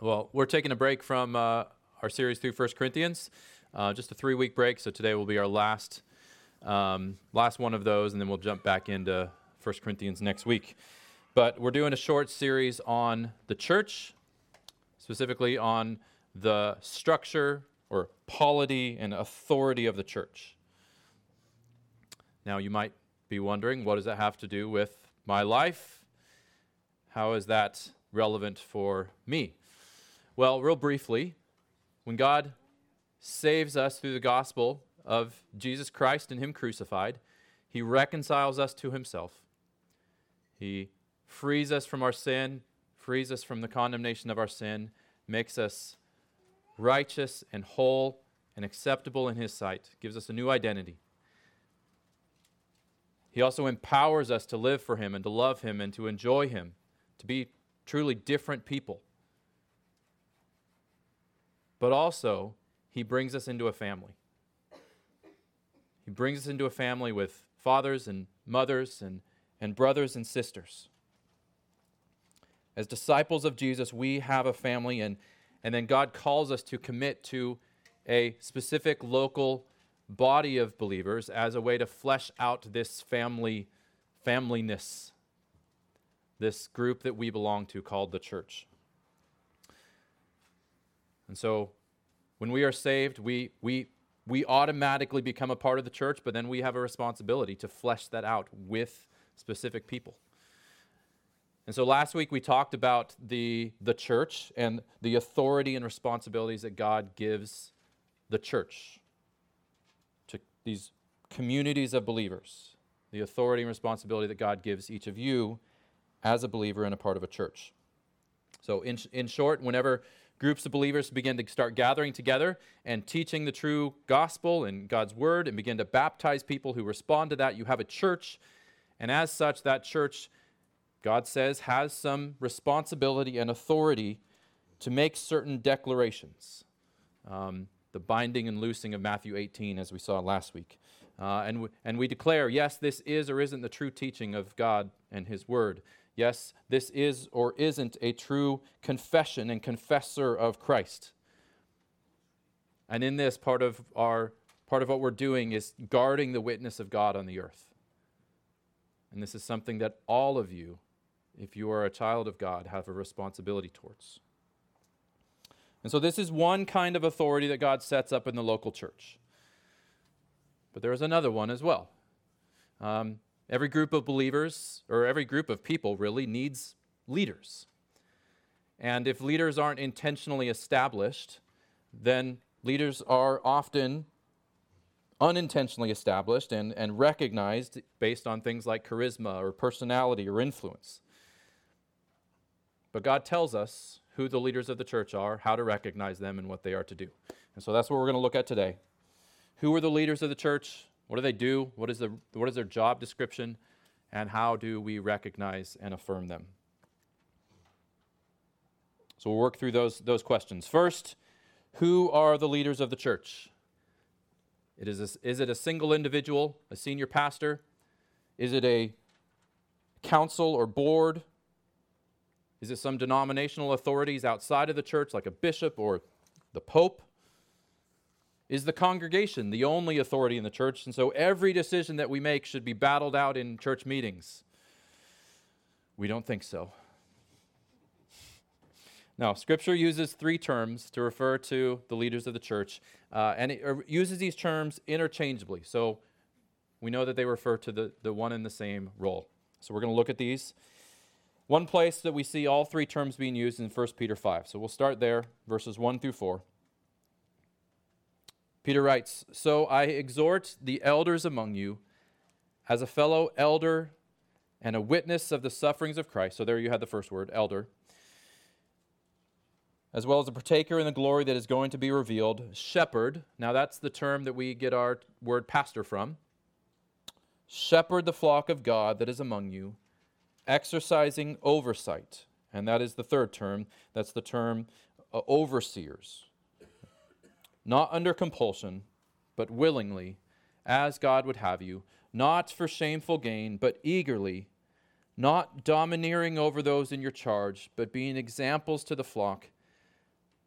Well, we're taking a break from uh, our series through 1 Corinthians, uh, just a three week break. So today will be our last, um, last one of those, and then we'll jump back into 1 Corinthians next week. But we're doing a short series on the church, specifically on the structure or polity and authority of the church. Now, you might be wondering, what does that have to do with my life? How is that relevant for me? Well, real briefly, when God saves us through the gospel of Jesus Christ and Him crucified, He reconciles us to Himself. He frees us from our sin, frees us from the condemnation of our sin, makes us righteous and whole and acceptable in His sight, gives us a new identity. He also empowers us to live for Him and to love Him and to enjoy Him, to be truly different people but also he brings us into a family. He brings us into a family with fathers and mothers and, and brothers and sisters. As disciples of Jesus, we have a family, and, and then God calls us to commit to a specific local body of believers as a way to flesh out this family familyness, this group that we belong to called the church. And so when we are saved, we, we, we automatically become a part of the church, but then we have a responsibility to flesh that out with specific people. And so last week we talked about the, the church and the authority and responsibilities that God gives the church to these communities of believers, the authority and responsibility that God gives each of you as a believer and a part of a church. So, in, in short, whenever groups of believers begin to start gathering together and teaching the true gospel and God's word and begin to baptize people who respond to that. You have a church, and as such, that church, God says, has some responsibility and authority to make certain declarations. Um, the binding and loosing of Matthew 18, as we saw last week. Uh, and, w- and we declare, yes, this is or isn't the true teaching of God and His Word. Yes, this is or isn't a true confession and confessor of Christ. And in this, part of our part of what we're doing is guarding the witness of God on the earth. And this is something that all of you, if you are a child of God, have a responsibility towards. And so this is one kind of authority that God sets up in the local church. But there is another one as well. Um, Every group of believers, or every group of people really, needs leaders. And if leaders aren't intentionally established, then leaders are often unintentionally established and, and recognized based on things like charisma or personality or influence. But God tells us who the leaders of the church are, how to recognize them, and what they are to do. And so that's what we're going to look at today. Who are the leaders of the church? What do they do? What is, the, what is their job description? And how do we recognize and affirm them? So we'll work through those, those questions. First, who are the leaders of the church? It is, a, is it a single individual, a senior pastor? Is it a council or board? Is it some denominational authorities outside of the church, like a bishop or the pope? Is the congregation the only authority in the church? And so every decision that we make should be battled out in church meetings. We don't think so. Now, Scripture uses three terms to refer to the leaders of the church, uh, and it er, uses these terms interchangeably. So we know that they refer to the, the one and the same role. So we're going to look at these. One place that we see all three terms being used in 1 Peter 5. So we'll start there, verses 1 through 4. Peter writes So I exhort the elders among you, as a fellow elder and a witness of the sufferings of Christ. So there you have the first word, elder. As well as a partaker in the glory that is going to be revealed. Shepherd. Now that's the term that we get our word pastor from. Shepherd the flock of God that is among you, exercising oversight. And that is the third term. That's the term uh, overseers not under compulsion, but willingly, as God would have you, not for shameful gain, but eagerly, not domineering over those in your charge, but being examples to the flock.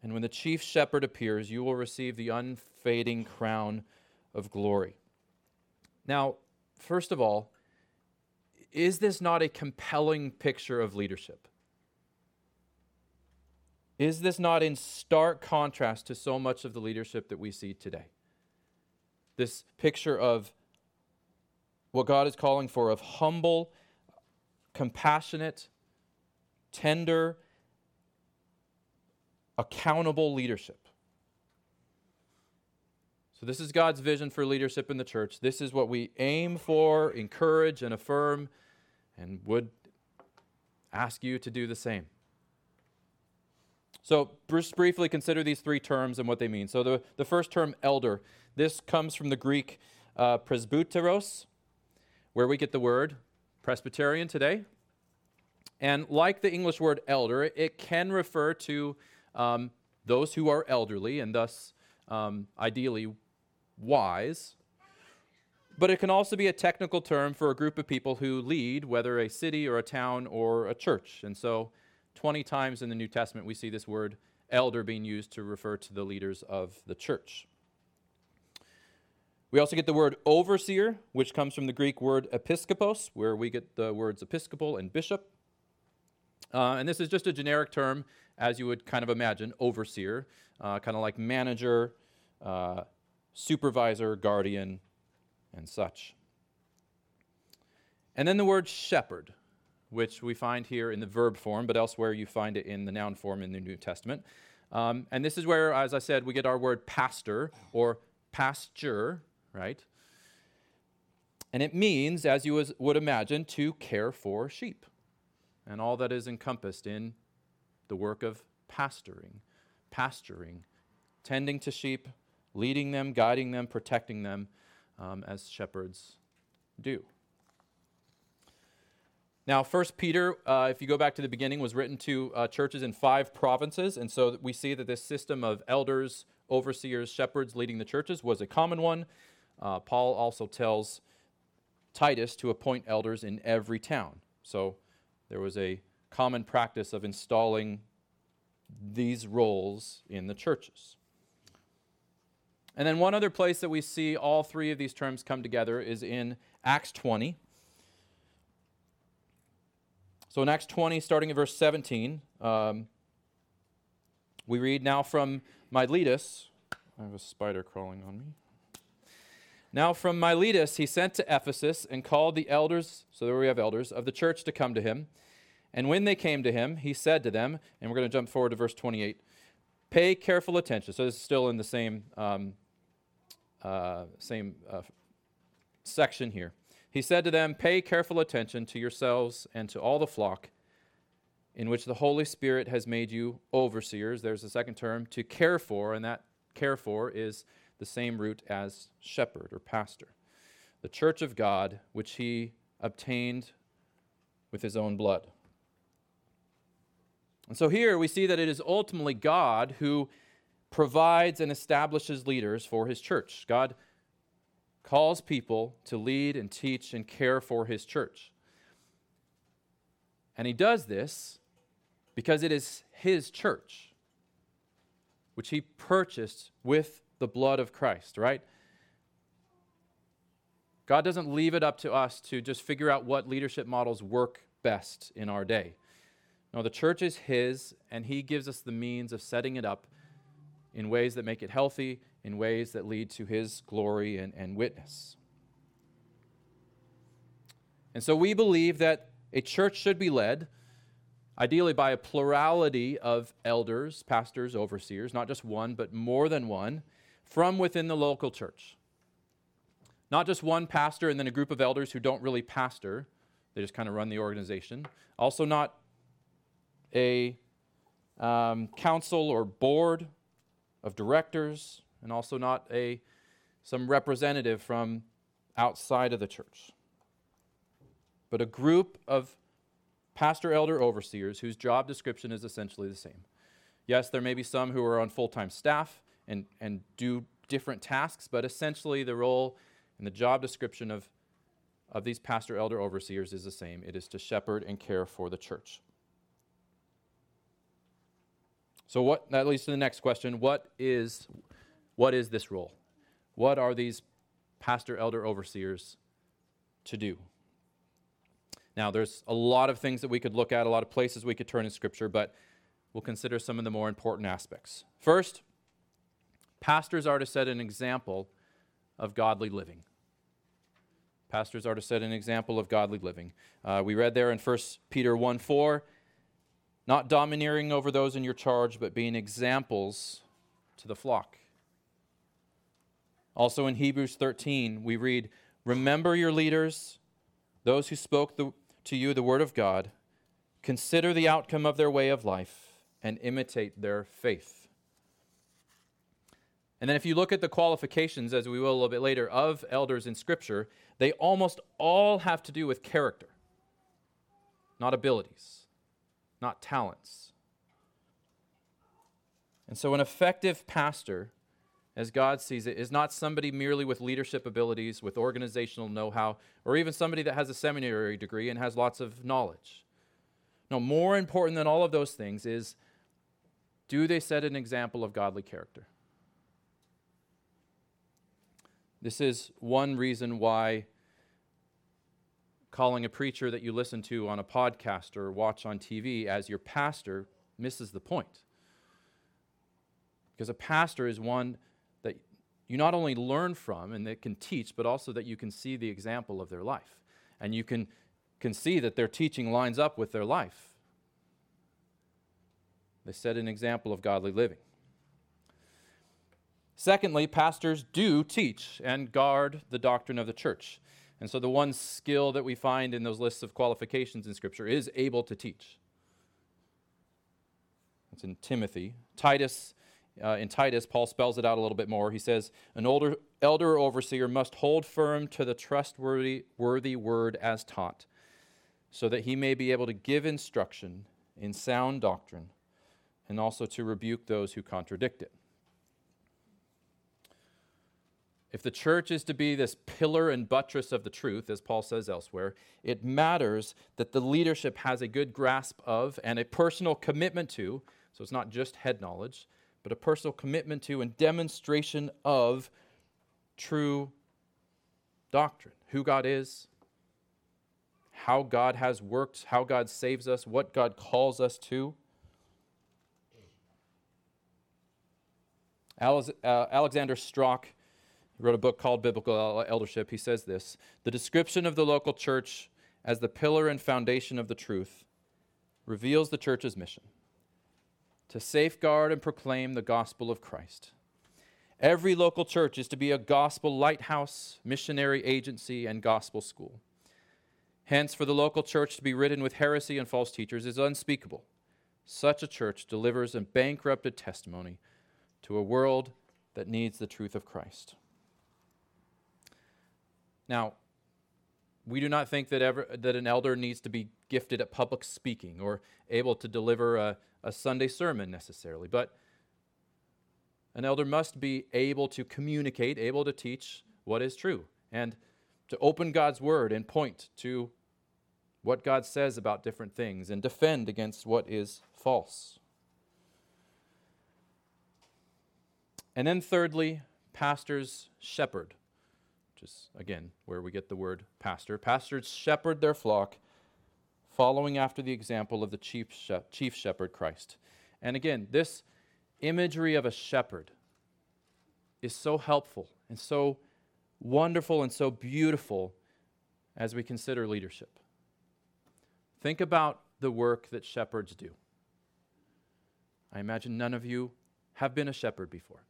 And when the chief shepherd appears, you will receive the unfading crown of glory. Now, first of all, is this not a compelling picture of leadership? Is this not in stark contrast to so much of the leadership that we see today? This picture of what God is calling for of humble, compassionate, tender, accountable leadership. So, this is God's vision for leadership in the church. This is what we aim for, encourage, and affirm, and would ask you to do the same. So, just briefly consider these three terms and what they mean. So, the, the first term, elder, this comes from the Greek uh, presbyteros, where we get the word Presbyterian today. And like the English word elder, it can refer to um, those who are elderly and thus um, ideally wise. But it can also be a technical term for a group of people who lead, whether a city or a town or a church. And so, 20 times in the New Testament, we see this word elder being used to refer to the leaders of the church. We also get the word overseer, which comes from the Greek word episkopos, where we get the words episcopal and bishop. Uh, and this is just a generic term, as you would kind of imagine, overseer, uh, kind of like manager, uh, supervisor, guardian, and such. And then the word shepherd, which we find here in the verb form, but elsewhere you find it in the noun form in the New Testament. Um, and this is where, as I said, we get our word pastor or pasture, right? And it means, as you would imagine, to care for sheep and all that is encompassed in the work of pastoring, pasturing, tending to sheep, leading them, guiding them, protecting them um, as shepherds do. Now, First Peter, uh, if you go back to the beginning, was written to uh, churches in five provinces, and so we see that this system of elders, overseers, shepherds leading the churches was a common one. Uh, Paul also tells Titus to appoint elders in every town. So there was a common practice of installing these roles in the churches. And then one other place that we see all three of these terms come together is in Acts 20. So in Acts 20, starting at verse 17, um, we read now from Miletus. I have a spider crawling on me. Now from Miletus he sent to Ephesus and called the elders, so there we have elders, of the church to come to him. And when they came to him, he said to them, and we're going to jump forward to verse 28, pay careful attention. So this is still in the same, um, uh, same uh, section here. He said to them, Pay careful attention to yourselves and to all the flock in which the Holy Spirit has made you overseers. There's a second term, to care for, and that care for is the same root as shepherd or pastor. The church of God, which he obtained with his own blood. And so here we see that it is ultimately God who provides and establishes leaders for his church. God calls people to lead and teach and care for his church. And he does this because it is his church, which he purchased with the blood of Christ, right? God doesn't leave it up to us to just figure out what leadership models work best in our day. No, the church is His, and He gives us the means of setting it up in ways that make it healthy, in ways that lead to His glory and, and witness. And so we believe that a church should be led, ideally by a plurality of elders, pastors, overseers, not just one, but more than one, from within the local church. Not just one pastor and then a group of elders who don't really pastor, they just kind of run the organization. Also, not a um, council or board of directors, and also not a some representative from outside of the church, but a group of pastor, elder, overseers whose job description is essentially the same. Yes, there may be some who are on full time staff and, and do different tasks, but essentially the role and the job description of, of these pastor, elder, overseers is the same it is to shepherd and care for the church. So what that leads to the next question, what is what is this role? What are these pastor elder overseers to do? Now there's a lot of things that we could look at, a lot of places we could turn in scripture, but we'll consider some of the more important aspects. First, pastors are to set an example of godly living. Pastors are to set an example of godly living. Uh, we read there in 1 Peter 1 4, not domineering over those in your charge, but being examples to the flock. Also in Hebrews 13, we read, Remember your leaders, those who spoke the, to you the word of God. Consider the outcome of their way of life and imitate their faith. And then, if you look at the qualifications, as we will a little bit later, of elders in Scripture, they almost all have to do with character, not abilities, not talents. And so, an effective pastor, as God sees it, is not somebody merely with leadership abilities, with organizational know how, or even somebody that has a seminary degree and has lots of knowledge. No, more important than all of those things is do they set an example of godly character? This is one reason why calling a preacher that you listen to on a podcast or watch on TV as your pastor misses the point. Because a pastor is one you not only learn from and that can teach, but also that you can see the example of their life. And you can, can see that their teaching lines up with their life. They set an example of godly living. Secondly, pastors do teach and guard the doctrine of the church. And so the one skill that we find in those lists of qualifications in Scripture is able to teach. It's in Timothy. Titus, uh, in Titus, Paul spells it out a little bit more. He says, An older, elder overseer must hold firm to the trustworthy worthy word as taught, so that he may be able to give instruction in sound doctrine and also to rebuke those who contradict it. If the church is to be this pillar and buttress of the truth, as Paul says elsewhere, it matters that the leadership has a good grasp of and a personal commitment to, so it's not just head knowledge, but a personal commitment to and demonstration of true doctrine who God is, how God has worked, how God saves us, what God calls us to. Uh, Alexander Strauch wrote a book called Biblical Eldership. He says this The description of the local church as the pillar and foundation of the truth reveals the church's mission to safeguard and proclaim the gospel of Christ. Every local church is to be a gospel lighthouse, missionary agency, and gospel school. Hence, for the local church to be ridden with heresy and false teachers is unspeakable. Such a church delivers a bankrupted testimony to a world that needs the truth of Christ. Now, we do not think that, ever, that an elder needs to be gifted at public speaking or able to deliver a, a Sunday sermon necessarily, but an elder must be able to communicate, able to teach what is true, and to open God's word and point to what God says about different things and defend against what is false. And then, thirdly, pastors shepherd which is, again, where we get the word pastor. Pastors shepherd their flock, following after the example of the chief, chief shepherd, Christ. And again, this imagery of a shepherd is so helpful and so wonderful and so beautiful as we consider leadership. Think about the work that shepherds do. I imagine none of you have been a shepherd before.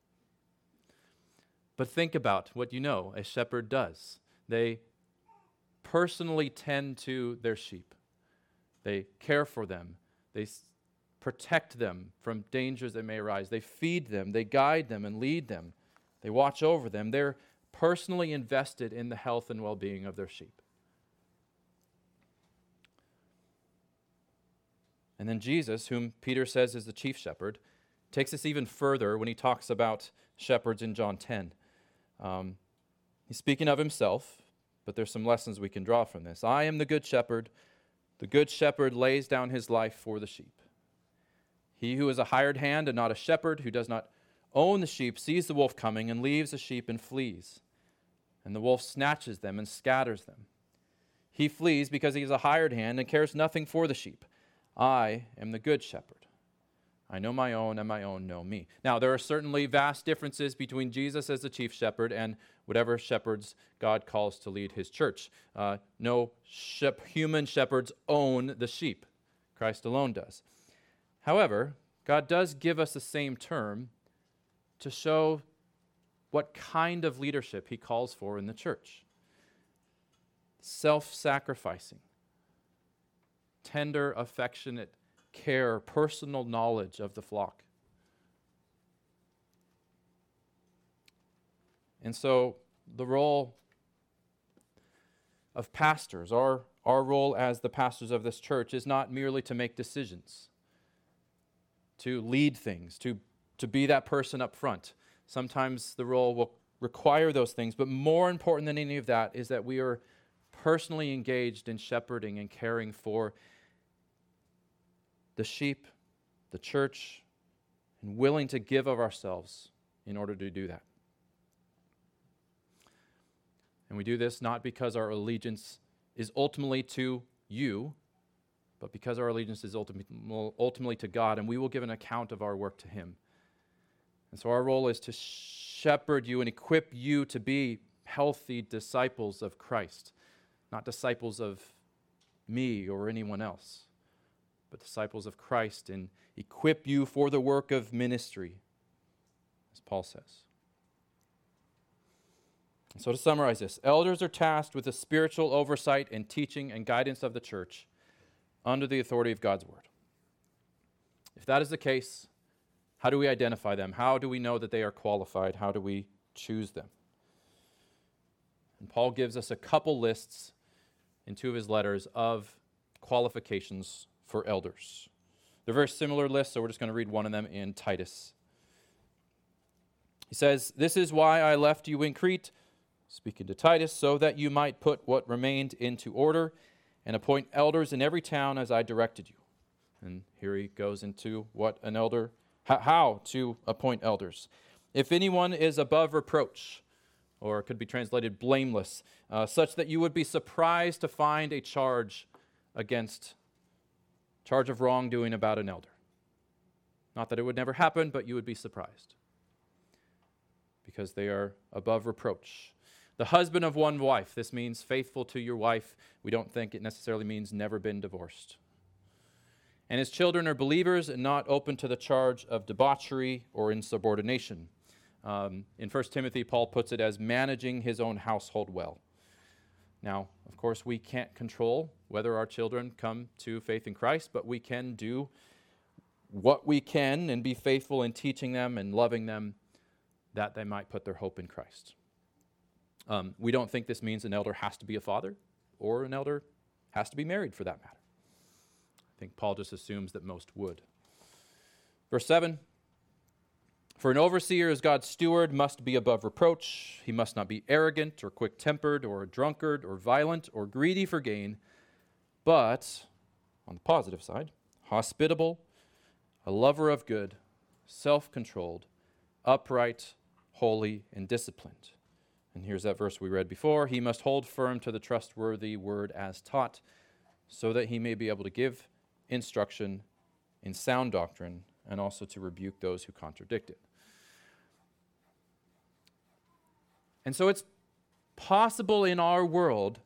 But think about what you know a shepherd does. They personally tend to their sheep, they care for them, they s- protect them from dangers that may arise, they feed them, they guide them and lead them, they watch over them. They're personally invested in the health and well being of their sheep. And then Jesus, whom Peter says is the chief shepherd, takes this even further when he talks about shepherds in John 10. Um, he's speaking of himself, but there's some lessons we can draw from this. I am the good shepherd. The good shepherd lays down his life for the sheep. He who is a hired hand and not a shepherd, who does not own the sheep, sees the wolf coming and leaves the sheep and flees. And the wolf snatches them and scatters them. He flees because he is a hired hand and cares nothing for the sheep. I am the good shepherd. I know my own, and my own know me. Now, there are certainly vast differences between Jesus as the chief shepherd and whatever shepherds God calls to lead his church. Uh, no shep- human shepherds own the sheep, Christ alone does. However, God does give us the same term to show what kind of leadership he calls for in the church self sacrificing, tender, affectionate care, personal knowledge of the flock. And so the role of pastors, our, our role as the pastors of this church, is not merely to make decisions, to lead things, to, to be that person up front. Sometimes the role will require those things, but more important than any of that is that we are personally engaged in shepherding and caring for the sheep, the church, and willing to give of ourselves in order to do that. And we do this not because our allegiance is ultimately to you, but because our allegiance is ultimately to God, and we will give an account of our work to Him. And so our role is to shepherd you and equip you to be healthy disciples of Christ, not disciples of me or anyone else but disciples of Christ and equip you for the work of ministry, as Paul says. So, to summarize this, elders are tasked with the spiritual oversight and teaching and guidance of the church under the authority of God's word. If that is the case, how do we identify them? How do we know that they are qualified? How do we choose them? And Paul gives us a couple lists in two of his letters of qualifications for elders. They're very similar lists, so we're just going to read one of them in Titus. He says, This is why I left you in Crete, speaking to Titus, so that you might put what remained into order and appoint elders in every town as I directed you. And here he goes into what an elder, how to appoint elders. If anyone is above reproach, or it could be translated blameless, uh, such that you would be surprised to find a charge against charge of wrongdoing about an elder. Not that it would never happen, but you would be surprised because they are above reproach. The husband of one wife, this means faithful to your wife. We don't think it necessarily means never been divorced. And his children are believers and not open to the charge of debauchery or insubordination. Um, in 1 Timothy, Paul puts it as managing his own household well. Now, of course, we can't control whether our children come to faith in Christ, but we can do what we can and be faithful in teaching them and loving them that they might put their hope in Christ. Um, we don't think this means an elder has to be a father or an elder has to be married for that matter. I think Paul just assumes that most would. Verse 7 for an overseer as God's steward must be above reproach. He must not be arrogant or quick tempered or a drunkard or violent or greedy for gain, but, on the positive side, hospitable, a lover of good, self controlled, upright, holy, and disciplined. And here's that verse we read before. He must hold firm to the trustworthy word as taught, so that he may be able to give instruction in sound doctrine and also to rebuke those who contradict it. And so it's possible in our world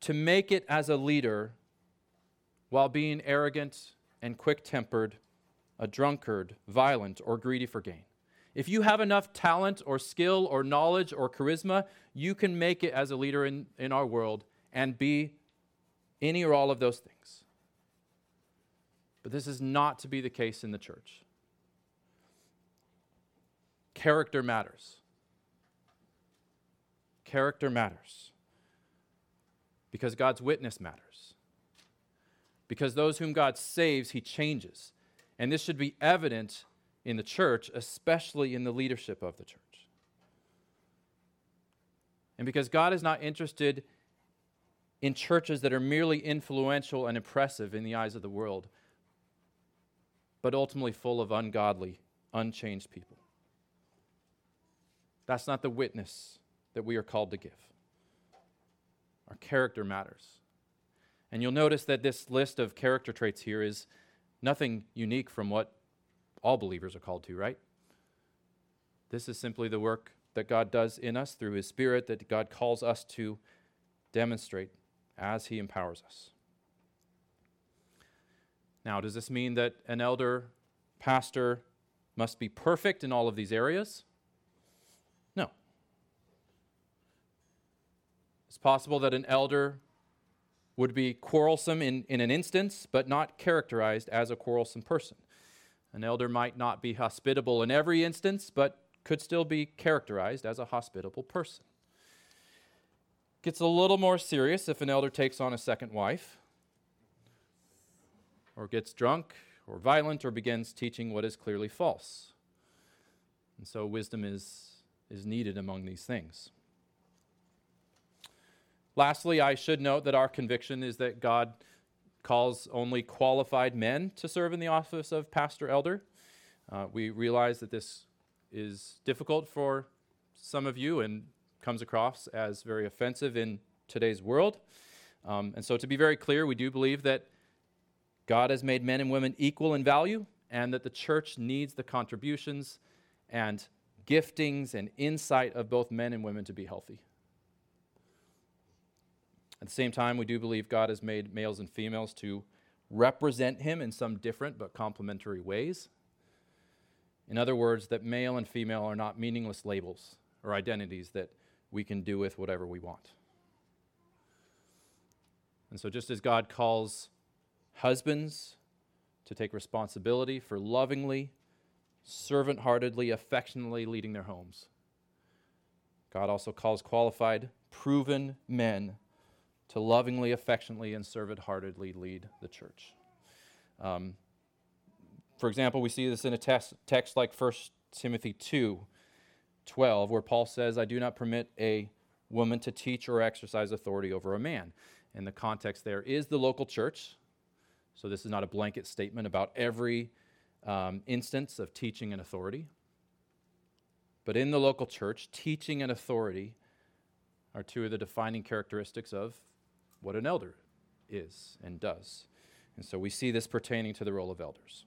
to make it as a leader while being arrogant and quick tempered, a drunkard, violent, or greedy for gain. If you have enough talent or skill or knowledge or charisma, you can make it as a leader in, in our world and be any or all of those things. But this is not to be the case in the church. Character matters. Character matters because God's witness matters. Because those whom God saves, he changes. And this should be evident in the church, especially in the leadership of the church. And because God is not interested in churches that are merely influential and impressive in the eyes of the world, but ultimately full of ungodly, unchanged people. That's not the witness that we are called to give. Our character matters. And you'll notice that this list of character traits here is nothing unique from what all believers are called to, right? This is simply the work that God does in us through His Spirit that God calls us to demonstrate as He empowers us. Now, does this mean that an elder, pastor, must be perfect in all of these areas? No. It's possible that an elder would be quarrelsome in, in an instance, but not characterized as a quarrelsome person. An elder might not be hospitable in every instance, but could still be characterized as a hospitable person. Gets a little more serious if an elder takes on a second wife, or gets drunk, or violent, or begins teaching what is clearly false. And so wisdom is, is needed among these things. Lastly, I should note that our conviction is that God calls only qualified men to serve in the office of pastor elder. Uh, we realize that this is difficult for some of you and comes across as very offensive in today's world. Um, and so, to be very clear, we do believe that God has made men and women equal in value and that the church needs the contributions and giftings and insight of both men and women to be healthy. At the same time, we do believe God has made males and females to represent Him in some different but complementary ways. In other words, that male and female are not meaningless labels or identities that we can do with whatever we want. And so, just as God calls husbands to take responsibility for lovingly, servant heartedly, affectionately leading their homes, God also calls qualified, proven men to lovingly, affectionately, and servant heartedly lead the church. Um, for example, we see this in a text, text like 1 Timothy 2 12, where Paul says, I do not permit a woman to teach or exercise authority over a man. And the context there is the local church. So this is not a blanket statement about every um, instance of teaching and authority. But in the local church, teaching and authority are two of the defining characteristics of what an elder is and does. And so we see this pertaining to the role of elders.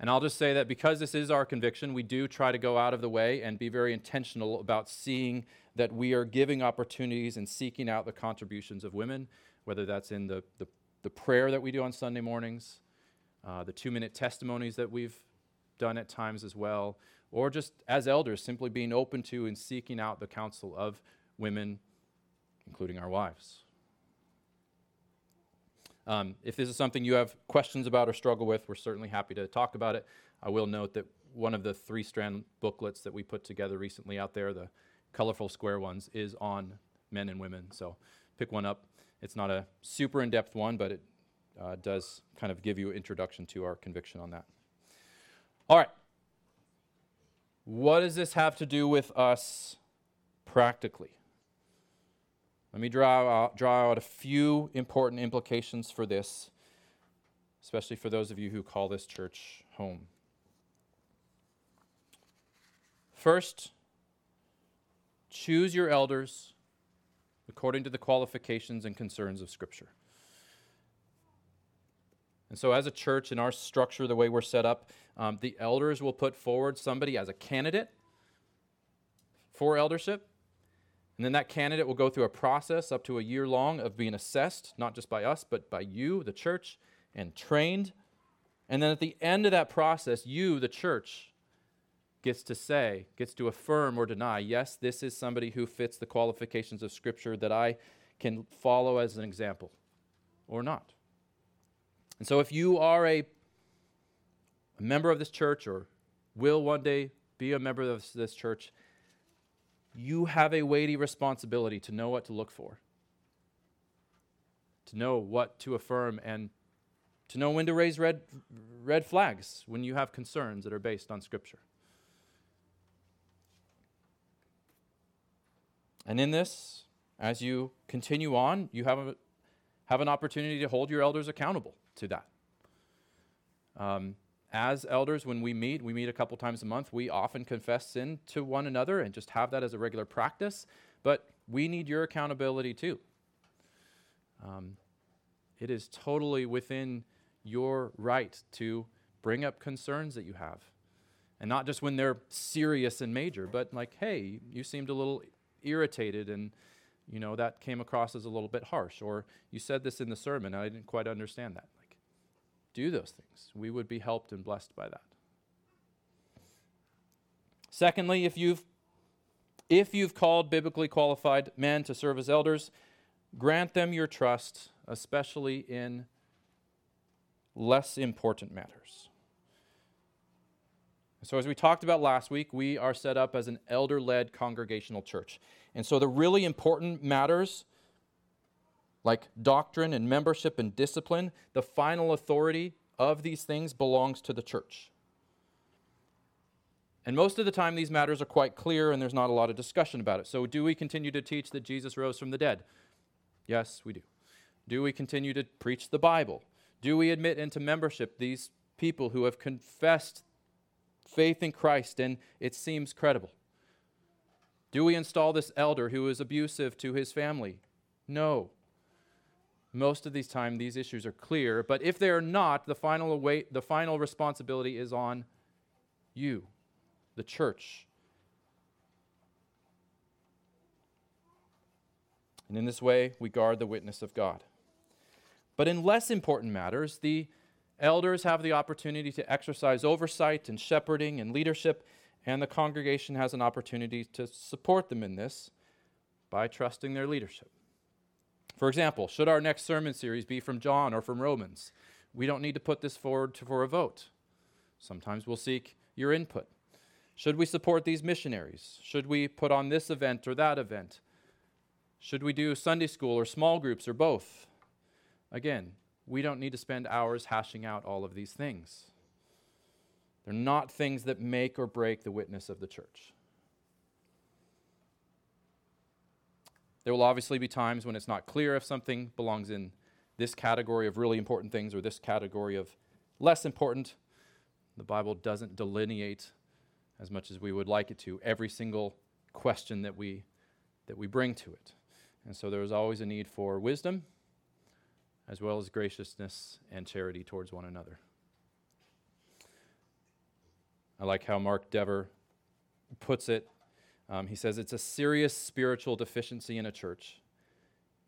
And I'll just say that because this is our conviction, we do try to go out of the way and be very intentional about seeing that we are giving opportunities and seeking out the contributions of women, whether that's in the, the, the prayer that we do on Sunday mornings, uh, the two minute testimonies that we've done at times as well, or just as elders, simply being open to and seeking out the counsel of women including our wives. Um, if this is something you have questions about or struggle with, we're certainly happy to talk about it. I will note that one of the three strand booklets that we put together recently out there, the colorful square ones, is on men and women. So pick one up. It's not a super in depth one, but it uh, does kind of give you an introduction to our conviction on that. All right. What does this have to do with us practically? Let me draw out, draw out a few important implications for this, especially for those of you who call this church home. First, choose your elders according to the qualifications and concerns of Scripture. And so, as a church, in our structure, the way we're set up, um, the elders will put forward somebody as a candidate for eldership. And then that candidate will go through a process up to a year long of being assessed, not just by us, but by you, the church, and trained. And then at the end of that process, you, the church, gets to say, gets to affirm or deny, yes, this is somebody who fits the qualifications of Scripture that I can follow as an example, or not. And so if you are a, a member of this church or will one day be a member of this church, you have a weighty responsibility to know what to look for, to know what to affirm, and to know when to raise red, red flags when you have concerns that are based on Scripture. And in this, as you continue on, you have, a, have an opportunity to hold your elders accountable to that. Um, as elders, when we meet, we meet a couple times a month, we often confess sin to one another and just have that as a regular practice. But we need your accountability too. Um, it is totally within your right to bring up concerns that you have. And not just when they're serious and major, but like, hey, you seemed a little irritated and you know that came across as a little bit harsh or you said this in the sermon and I didn't quite understand that do those things. We would be helped and blessed by that. Secondly, if you've if you've called biblically qualified men to serve as elders, grant them your trust, especially in less important matters. So, as we talked about last week, we are set up as an elder led congregational church. And so, the really important matters like doctrine and membership and discipline, the final authority of these things belongs to the church. And most of the time, these matters are quite clear and there's not a lot of discussion about it. So, do we continue to teach that Jesus rose from the dead? Yes, we do. Do we continue to preach the Bible? Do we admit into membership these people who have confessed faith in Christ and it seems credible? Do we install this elder who is abusive to his family? No most of these time these issues are clear but if they are not the final weight the final responsibility is on you the church. And in this way we guard the witness of god. But in less important matters the elders have the opportunity to exercise oversight and shepherding and leadership and the congregation has an opportunity to support them in this by trusting their leadership for example, should our next sermon series be from John or from Romans? We don't need to put this forward to, for a vote. Sometimes we'll seek your input. Should we support these missionaries? Should we put on this event or that event? Should we do Sunday school or small groups or both? Again, we don't need to spend hours hashing out all of these things. They're not things that make or break the witness of the church. There will obviously be times when it's not clear if something belongs in this category of really important things or this category of less important. The Bible doesn't delineate as much as we would like it to every single question that we that we bring to it. And so there is always a need for wisdom as well as graciousness and charity towards one another. I like how Mark Dever puts it um, he says it's a serious spiritual deficiency in a church,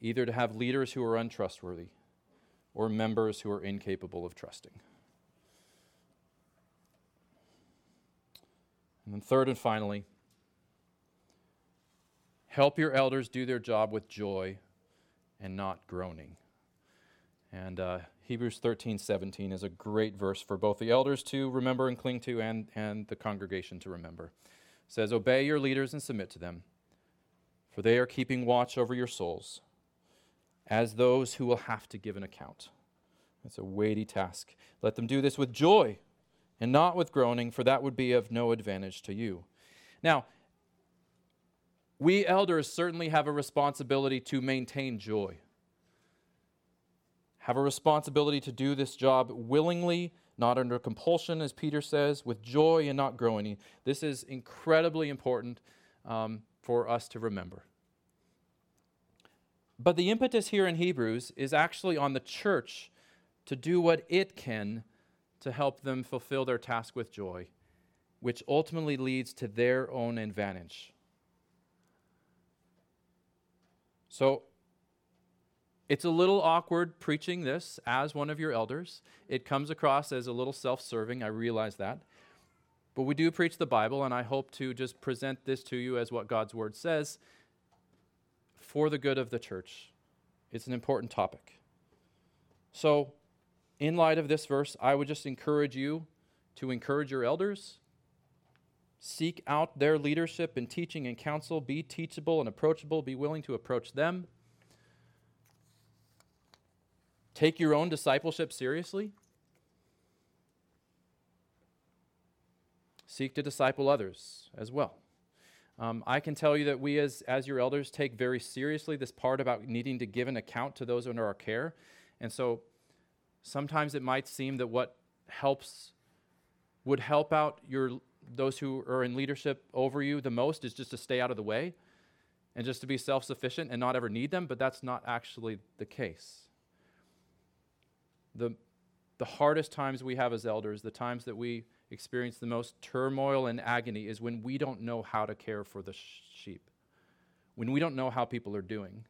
either to have leaders who are untrustworthy or members who are incapable of trusting. And then, third and finally, help your elders do their job with joy and not groaning. And uh, Hebrews 13, 17 is a great verse for both the elders to remember and cling to and, and the congregation to remember says, Obey your leaders and submit to them, for they are keeping watch over your souls, as those who will have to give an account. It's a weighty task. Let them do this with joy and not with groaning, for that would be of no advantage to you. Now, we elders certainly have a responsibility to maintain joy, have a responsibility to do this job willingly not under compulsion, as Peter says, with joy and not groaning. This is incredibly important um, for us to remember. But the impetus here in Hebrews is actually on the church to do what it can to help them fulfill their task with joy, which ultimately leads to their own advantage. So, it's a little awkward preaching this as one of your elders. It comes across as a little self serving, I realize that. But we do preach the Bible, and I hope to just present this to you as what God's Word says for the good of the church. It's an important topic. So, in light of this verse, I would just encourage you to encourage your elders. Seek out their leadership and teaching and counsel. Be teachable and approachable. Be willing to approach them take your own discipleship seriously? Seek to disciple others as well. Um, I can tell you that we, as, as your elders, take very seriously this part about needing to give an account to those under our care. And so sometimes it might seem that what helps would help out your those who are in leadership over you the most is just to stay out of the way and just to be self-sufficient and not ever need them, but that's not actually the case. The the hardest times we have as elders, the times that we experience the most turmoil and agony is when we don't know how to care for the sh- sheep. When we don't know how people are doing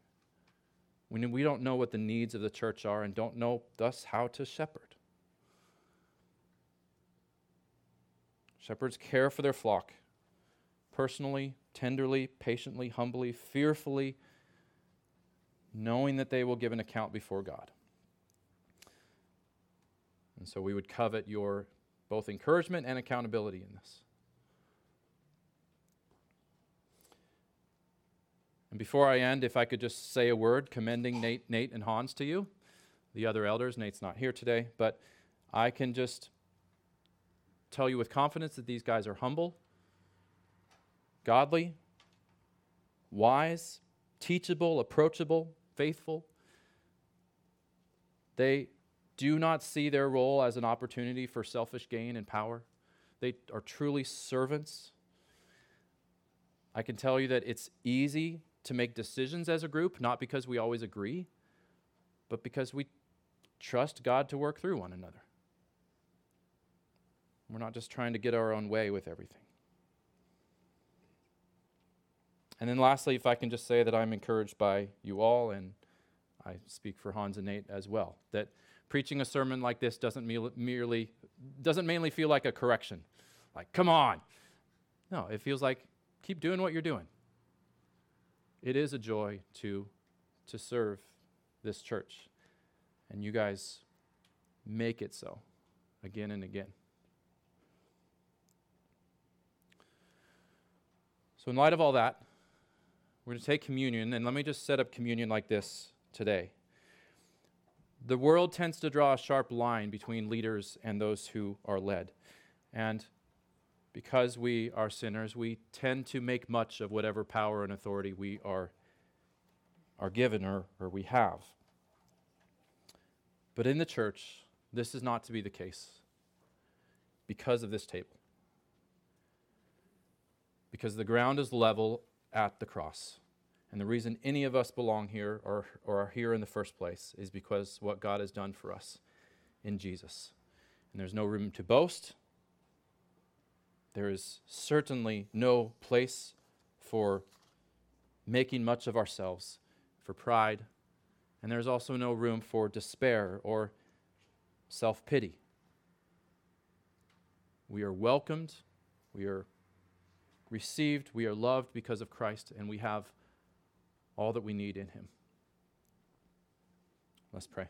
when we don't know what the needs of the church are and don't know, thus, how to shepherd. Shepherds care for their flock personally, tenderly, patiently, humbly, fearfully, knowing that they will give an account before God. And so we would covet your both encouragement and accountability in this. And before I end, if I could just say a word commending Nate, Nate and Hans to you, the other elders. Nate's not here today, but I can just tell you with confidence that these guys are humble, godly, wise, teachable, approachable, faithful. They do not see their role as an opportunity for selfish gain and power. They are truly servants. I can tell you that it's easy to make decisions as a group, not because we always agree, but because we trust God to work through one another. We're not just trying to get our own way with everything. And then, lastly, if I can just say that I'm encouraged by you all, and I speak for Hans and Nate as well, that preaching a sermon like this doesn't merely doesn't mainly feel like a correction, like come on. No, it feels like keep doing what you're doing it is a joy to, to serve this church. And you guys make it so again and again. So, in light of all that, we're going to take communion, and let me just set up communion like this today. The world tends to draw a sharp line between leaders and those who are led. And because we are sinners, we tend to make much of whatever power and authority we are, are given or, or we have. But in the church, this is not to be the case because of this table. Because the ground is level at the cross. And the reason any of us belong here or, or are here in the first place is because what God has done for us in Jesus. And there's no room to boast, there is certainly no place for making much of ourselves, for pride, and there's also no room for despair or self pity. We are welcomed, we are received, we are loved because of Christ, and we have all that we need in Him. Let's pray.